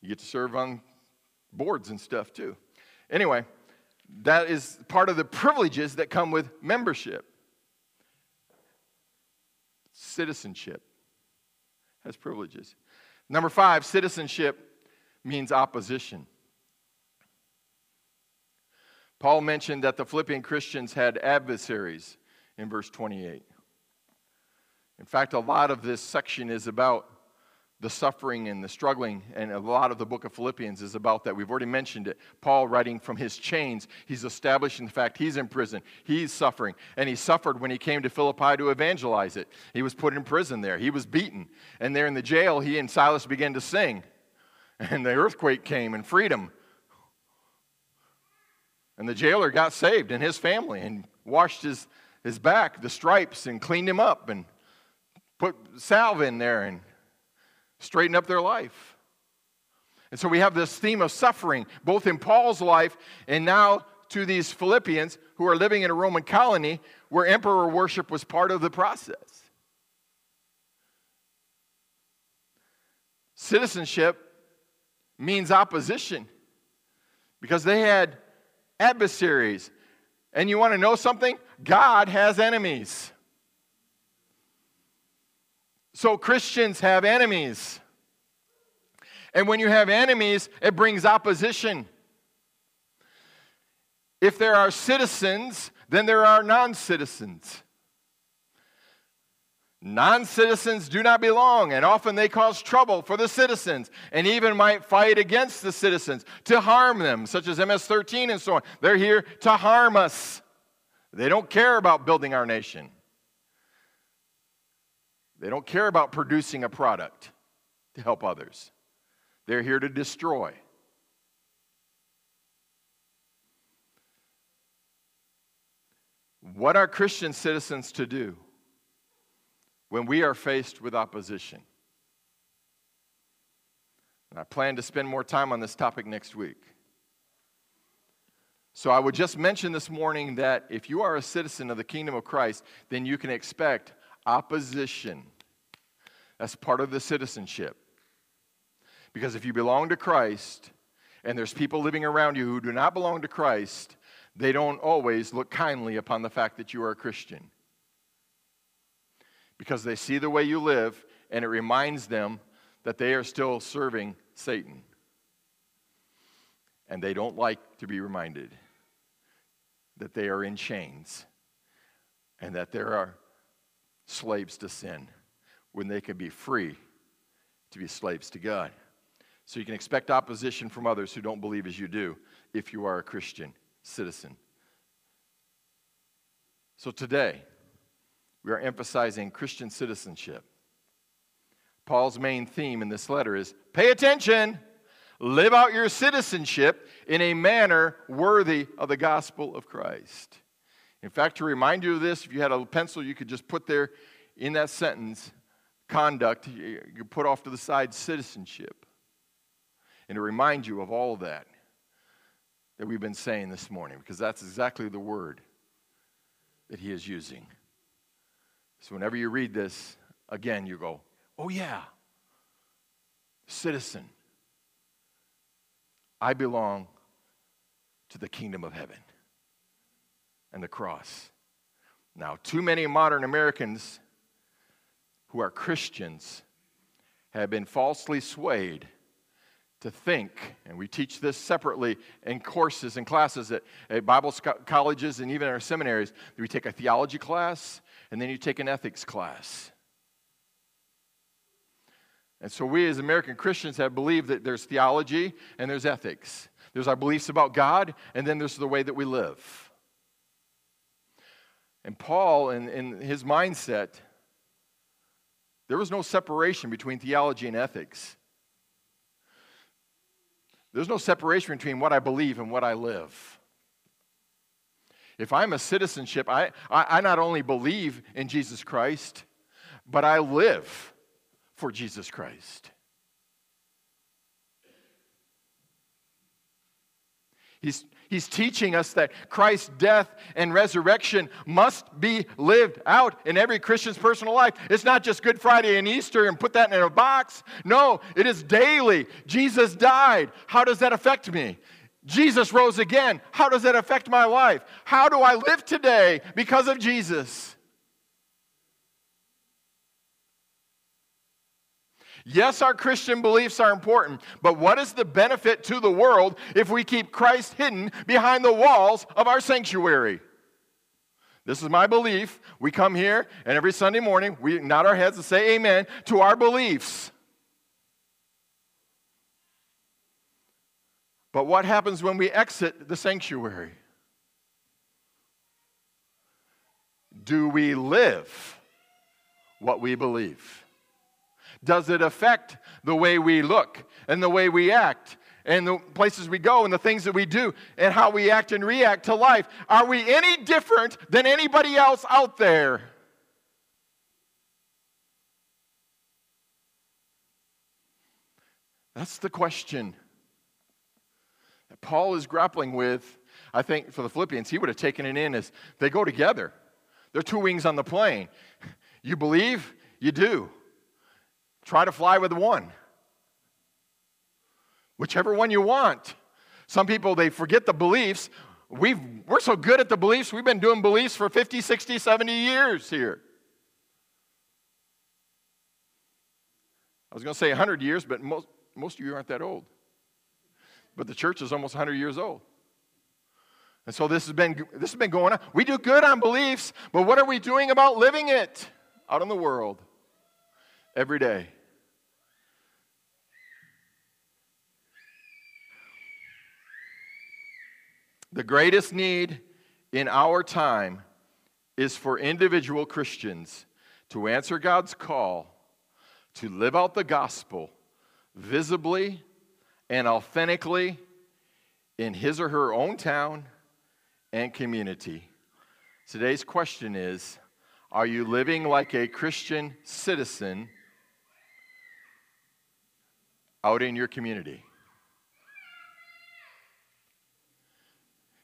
You get to serve on boards and stuff too. Anyway, that is part of the privileges that come with membership. Citizenship has privileges. Number five, citizenship means opposition. Paul mentioned that the Philippian Christians had adversaries in verse 28. In fact, a lot of this section is about the suffering and the struggling, and a lot of the book of Philippians is about that. We've already mentioned it. Paul, writing from his chains, he's establishing the fact he's in prison, he's suffering, and he suffered when he came to Philippi to evangelize it. He was put in prison there, he was beaten, and there in the jail, he and Silas began to sing, and the earthquake came and freedom. And the jailer got saved and his family and washed his, his back, the stripes, and cleaned him up and put salve in there and straighten up their life. And so we have this theme of suffering, both in Paul's life and now to these Philippians who are living in a Roman colony where emperor worship was part of the process. Citizenship means opposition because they had adversaries. And you want to know something? God has enemies. So Christians have enemies. And when you have enemies, it brings opposition. If there are citizens, then there are non citizens. Non citizens do not belong, and often they cause trouble for the citizens and even might fight against the citizens to harm them, such as MS 13 and so on. They're here to harm us. They don't care about building our nation. They don't care about producing a product to help others, they're here to destroy. What are Christian citizens to do when we are faced with opposition? And I plan to spend more time on this topic next week. So I would just mention this morning that if you are a citizen of the kingdom of Christ, then you can expect opposition. That's part of the citizenship. Because if you belong to Christ and there's people living around you who do not belong to Christ, they don't always look kindly upon the fact that you are a Christian. Because they see the way you live and it reminds them that they are still serving Satan. And they don't like to be reminded that they are in chains and that there are slaves to sin when they can be free to be slaves to God. So you can expect opposition from others who don't believe as you do if you are a Christian citizen. So today, we are emphasizing Christian citizenship. Paul's main theme in this letter is pay attention, live out your citizenship in a manner worthy of the gospel of Christ. In fact, to remind you of this, if you had a pencil, you could just put there in that sentence conduct, you put off to the side citizenship. And to remind you of all of that that we've been saying this morning, because that's exactly the word that he is using. So whenever you read this, again, you go, oh, yeah, citizen. I belong to the kingdom of heaven and the cross. Now, too many modern Americans who are Christians have been falsely swayed to think, and we teach this separately in courses and classes at, at Bible colleges and even our seminaries. We take a theology class and then you take an ethics class. And so we as American Christians have believed that there's theology and there's ethics. There's our beliefs about God, and then there's the way that we live. And Paul, in, in his mindset, there was no separation between theology and ethics. There's no separation between what I believe and what I live. If I'm a citizenship, I, I, I not only believe in Jesus Christ, but I live for Jesus Christ. He's, he's teaching us that Christ's death and resurrection must be lived out in every Christian's personal life. It's not just Good Friday and Easter and put that in a box. No, it is daily. Jesus died. How does that affect me? Jesus rose again. How does that affect my life? How do I live today because of Jesus? Yes, our Christian beliefs are important, but what is the benefit to the world if we keep Christ hidden behind the walls of our sanctuary? This is my belief. We come here, and every Sunday morning, we nod our heads and say amen to our beliefs. But what happens when we exit the sanctuary? Do we live what we believe? Does it affect the way we look and the way we act and the places we go and the things that we do and how we act and react to life? Are we any different than anybody else out there? That's the question that Paul is grappling with. I think for the Philippians, he would have taken it in as they go together. They're two wings on the plane. You believe, you do. Try to fly with one. Whichever one you want. Some people, they forget the beliefs. We've, we're so good at the beliefs, we've been doing beliefs for 50, 60, 70 years here. I was going to say 100 years, but most, most of you aren't that old. But the church is almost 100 years old. And so this has been this has been going on. We do good on beliefs, but what are we doing about living it out in the world every day? The greatest need in our time is for individual Christians to answer God's call to live out the gospel visibly and authentically in his or her own town and community. Today's question is Are you living like a Christian citizen out in your community?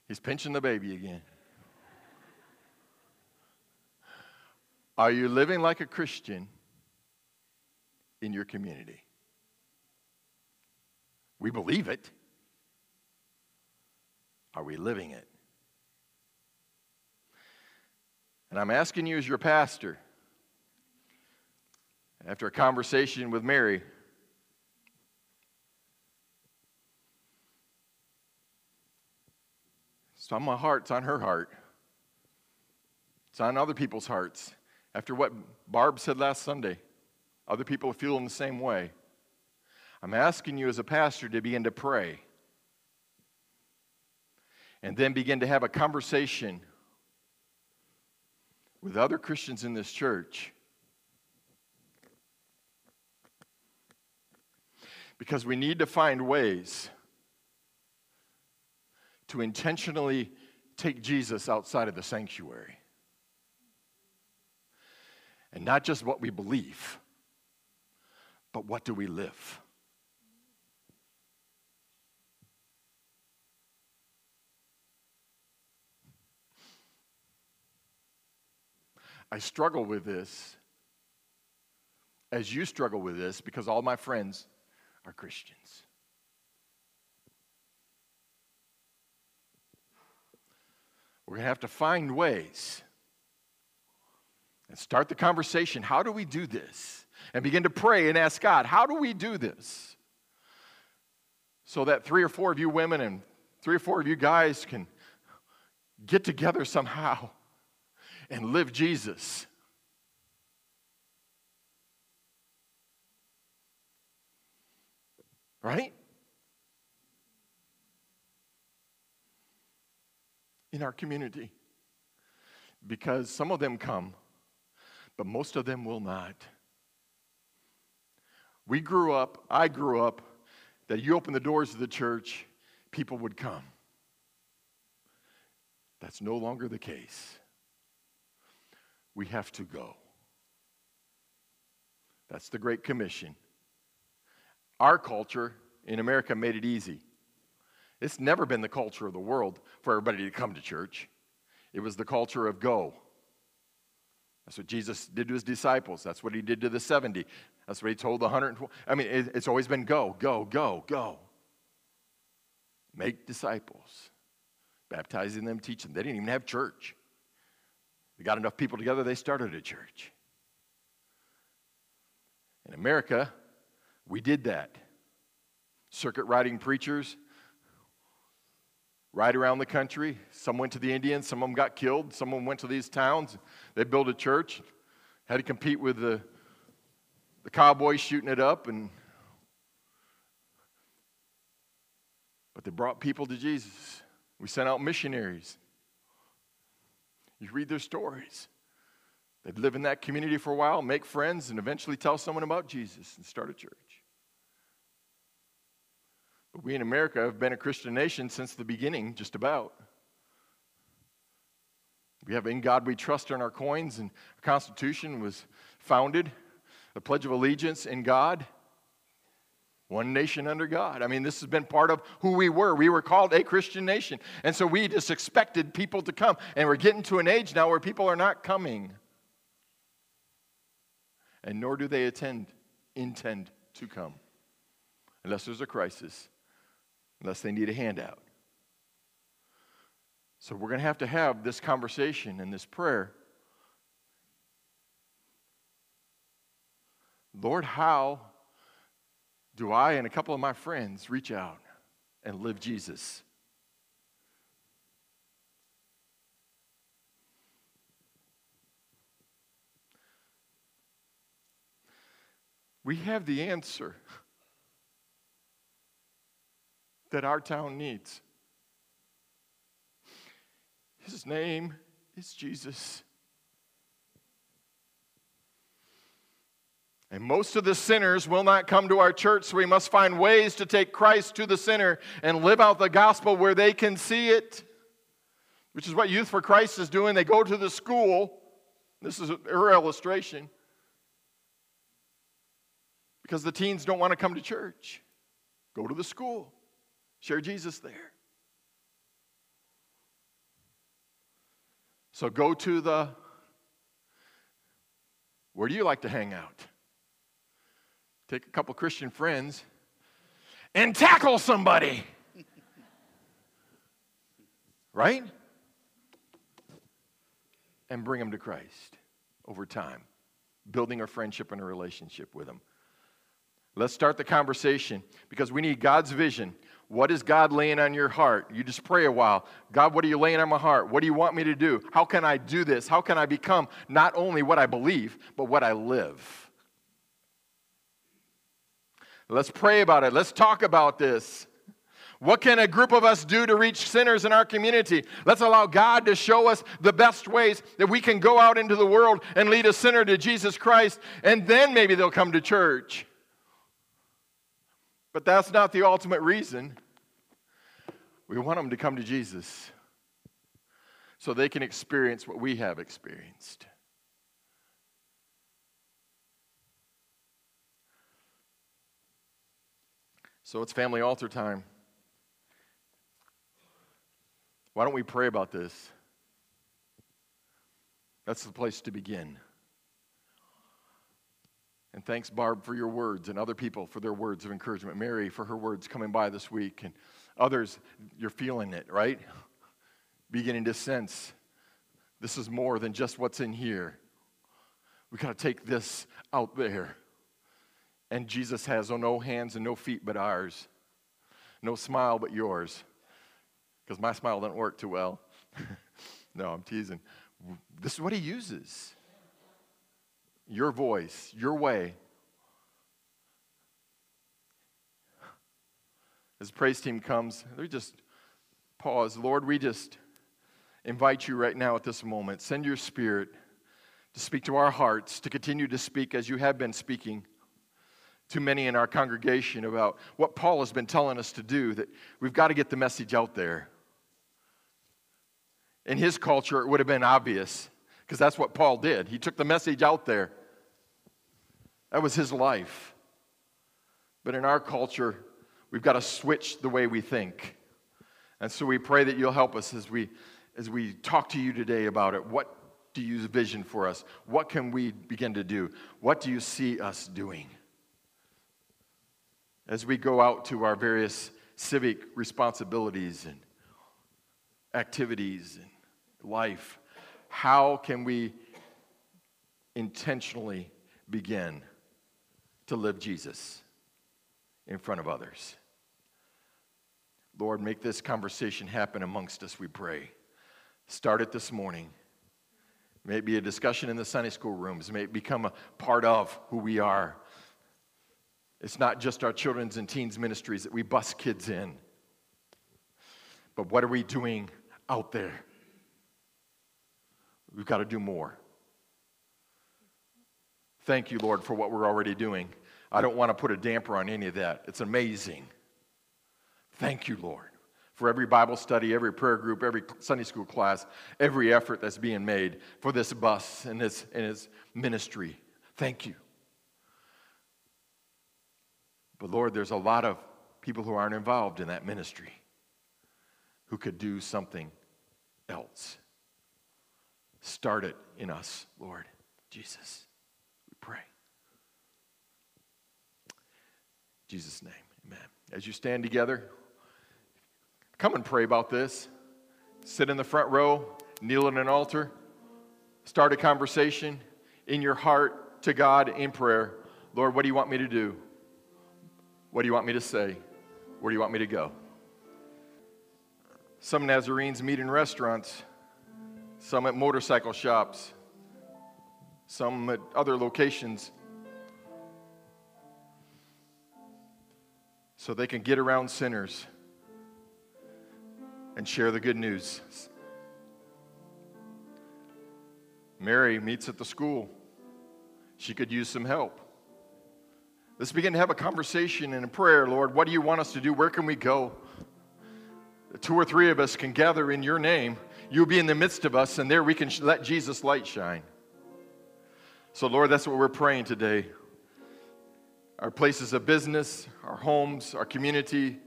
He's pinching the baby again. Are you living like a Christian in your community? We believe it. Are we living it? And I'm asking you, as your pastor, after a conversation with Mary, It's on my heart, it's on her heart. It's on other people's hearts. After what Barb said last Sunday, other people are feeling the same way. I'm asking you as a pastor to begin to pray and then begin to have a conversation with other Christians in this church. Because we need to find ways to intentionally take Jesus outside of the sanctuary. And not just what we believe, but what do we live? I struggle with this as you struggle with this because all my friends are Christians. We're going to have to find ways and start the conversation. How do we do this? and begin to pray and ask God, how do we do this? So that three or four of you women and three or four of you guys can get together somehow and live Jesus. Right? In our community. Because some of them come, but most of them will not. We grew up, I grew up, that you open the doors of the church, people would come. That's no longer the case. We have to go. That's the Great Commission. Our culture in America made it easy. It's never been the culture of the world for everybody to come to church. It was the culture of go. That's what Jesus did to his disciples. That's what he did to the 70. That's what he told the 120. I mean, it's always been go, go, go, go. Make disciples, baptizing them, teaching them. They didn't even have church. They got enough people together, they started a church. In America, we did that. Circuit riding preachers ride around the country. Some went to the Indians, some of them got killed, some of them went to these towns. They built a church, had to compete with the, the cowboys shooting it up and but they brought people to Jesus. We sent out missionaries. You read their stories. They'd live in that community for a while, make friends, and eventually tell someone about Jesus and start a church. We in America have been a Christian nation since the beginning, just about. We have In God We Trust on our coins, and our Constitution was founded, the Pledge of Allegiance in God, one nation under God. I mean, this has been part of who we were. We were called a Christian nation. And so we just expected people to come. And we're getting to an age now where people are not coming. And nor do they attend, intend to come, unless there's a crisis unless they need a handout. So we're going to have to have this conversation and this prayer. Lord, how do I and a couple of my friends reach out and live Jesus? We have the answer that our town needs. His name is Jesus. And most of the sinners will not come to our church, so we must find ways to take Christ to the sinner and live out the gospel where they can see it, which is what Youth for Christ is doing. They go to the school. This is her illustration. Because the teens don't want to come to church. Go to the school. Share Jesus there. So go to the, where do you like to hang out? Take a couple Christian friends and tackle somebody. right? And bring them to Christ over time, building a friendship and a relationship with them. Let's start the conversation because we need God's vision. What is God laying on your heart? You just pray a while. God, what are you laying on my heart? What do you want me to do? How can I do this? How can I become not only what I believe, but what I live? Let's pray about it. Let's talk about this. What can a group of us do to reach sinners in our community? Let's allow God to show us the best ways that we can go out into the world and lead a sinner to Jesus Christ, and then maybe they'll come to church. But that's not the ultimate reason. We want them to come to Jesus so they can experience what we have experienced. So it's family altar time. Why don't we pray about this? That's the place to begin. And thanks, Barb, for your words, and other people for their words of encouragement. Mary for her words coming by this week, and others, you're feeling it, right? Beginning to sense this is more than just what's in here. We got to take this out there. And Jesus has no hands and no feet but ours, no smile but yours, because my smile doesn't work too well. no, I'm teasing. This is what he uses your voice, your way. As praise team comes, let me just pause. Lord, we just invite you right now at this moment. Send your spirit to speak to our hearts, to continue to speak as you have been speaking to many in our congregation about what Paul has been telling us to do, that we've got to get the message out there. In his culture, it would have been obvious because that's what Paul did. He took the message out there, that was his life. But in our culture, we've got to switch the way we think. And so we pray that you'll help us as we, as we talk to you today about it. What do you vision for us? What can we begin to do? What do you see us doing? As we go out to our various civic responsibilities and activities and life, how can we intentionally begin to live Jesus in front of others? Lord, make this conversation happen amongst us, we pray. Start it this morning. May it be a discussion in the Sunday school rooms. May it become a part of who we are. It's not just our children's and teens ministries that we bus kids in, but what are we doing out there? We've got to do more. Thank you, Lord, for what we're already doing. I don't want to put a damper on any of that. It's amazing. Thank you, Lord, for every Bible study, every prayer group, every Sunday school class, every effort that's being made for this bus and this, and its ministry. Thank you. But Lord, there's a lot of people who aren't involved in that ministry who could do something else. Start it in us, Lord Jesus. We pray. In Jesus' name, amen. As you stand together, Come and pray about this. Sit in the front row, kneel at an altar, start a conversation in your heart to God in prayer. Lord, what do you want me to do? What do you want me to say? Where do you want me to go? Some Nazarenes meet in restaurants, some at motorcycle shops, some at other locations. So they can get around sinners and share the good news. Mary meets at the school. She could use some help. Let's begin to have a conversation and a prayer, Lord. What do you want us to do? Where can we go? Two or three of us can gather in your name. You'll be in the midst of us, and there we can let Jesus' light shine. So, Lord, that's what we're praying today. Our places of business, our homes, our community,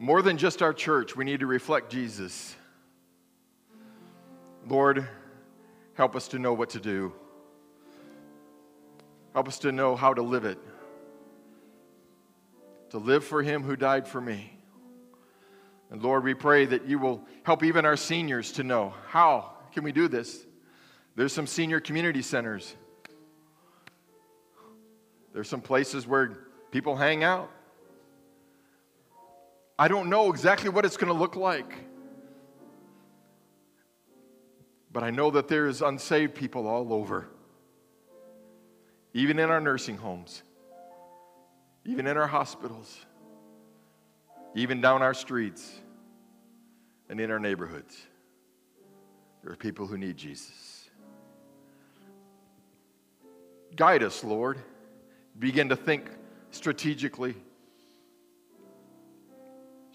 more than just our church, we need to reflect Jesus. Lord, help us to know what to do. Help us to know how to live it. To live for Him who died for me. And Lord, we pray that you will help even our seniors to know how can we do this? There's some senior community centers. There's some places where people hang out. I don't know exactly what it's going to look like. But I know that there is unsaved people all over, even in our nursing homes, even in our hospitals, even down our streets and in our neighborhoods. There are people who need Jesus. Guide us, Lord. Begin to think strategically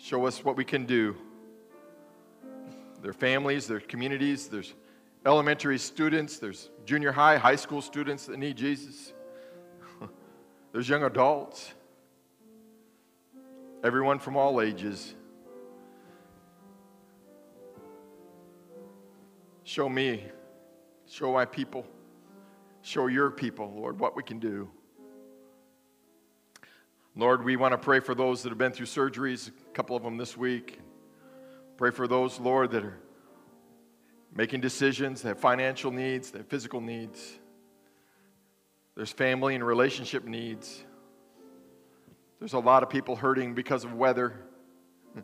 Show us what we can do. Their families, their communities, there's elementary students, there's junior high, high school students that need Jesus. there's young adults. Everyone from all ages. Show me, show my people, show your people, Lord, what we can do. Lord, we want to pray for those that have been through surgeries, a couple of them this week. Pray for those, Lord, that are making decisions, that have financial needs, that have physical needs. There's family and relationship needs. There's a lot of people hurting because of weather.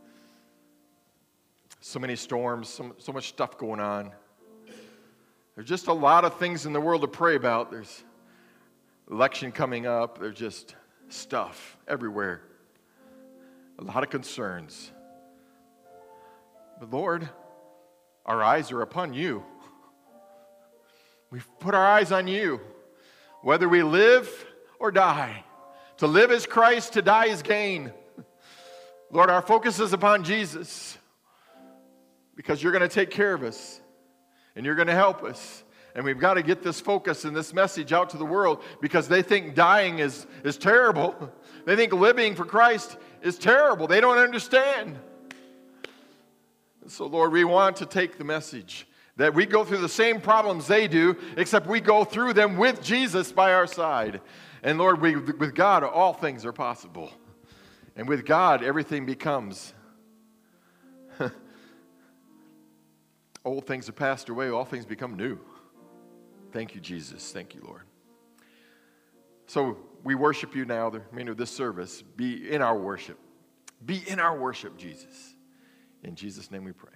So many storms, so, so much stuff going on. There's just a lot of things in the world to pray about. There's election coming up. There's just stuff everywhere. A lot of concerns. But Lord, our eyes are upon you. We've put our eyes on you, whether we live or die. To live is Christ, to die is gain. Lord, our focus is upon Jesus because you're going to take care of us and you're going to help us. And we've got to get this focus and this message out to the world because they think dying is, is terrible. They think living for Christ is terrible. They don't understand. So, Lord, we want to take the message that we go through the same problems they do, except we go through them with Jesus by our side. And Lord, we, with God, all things are possible. And with God, everything becomes. Old things have passed away, all things become new. Thank you, Jesus. Thank you, Lord. So we worship you now, the remainder of this service. Be in our worship. Be in our worship, Jesus. In Jesus' name we pray.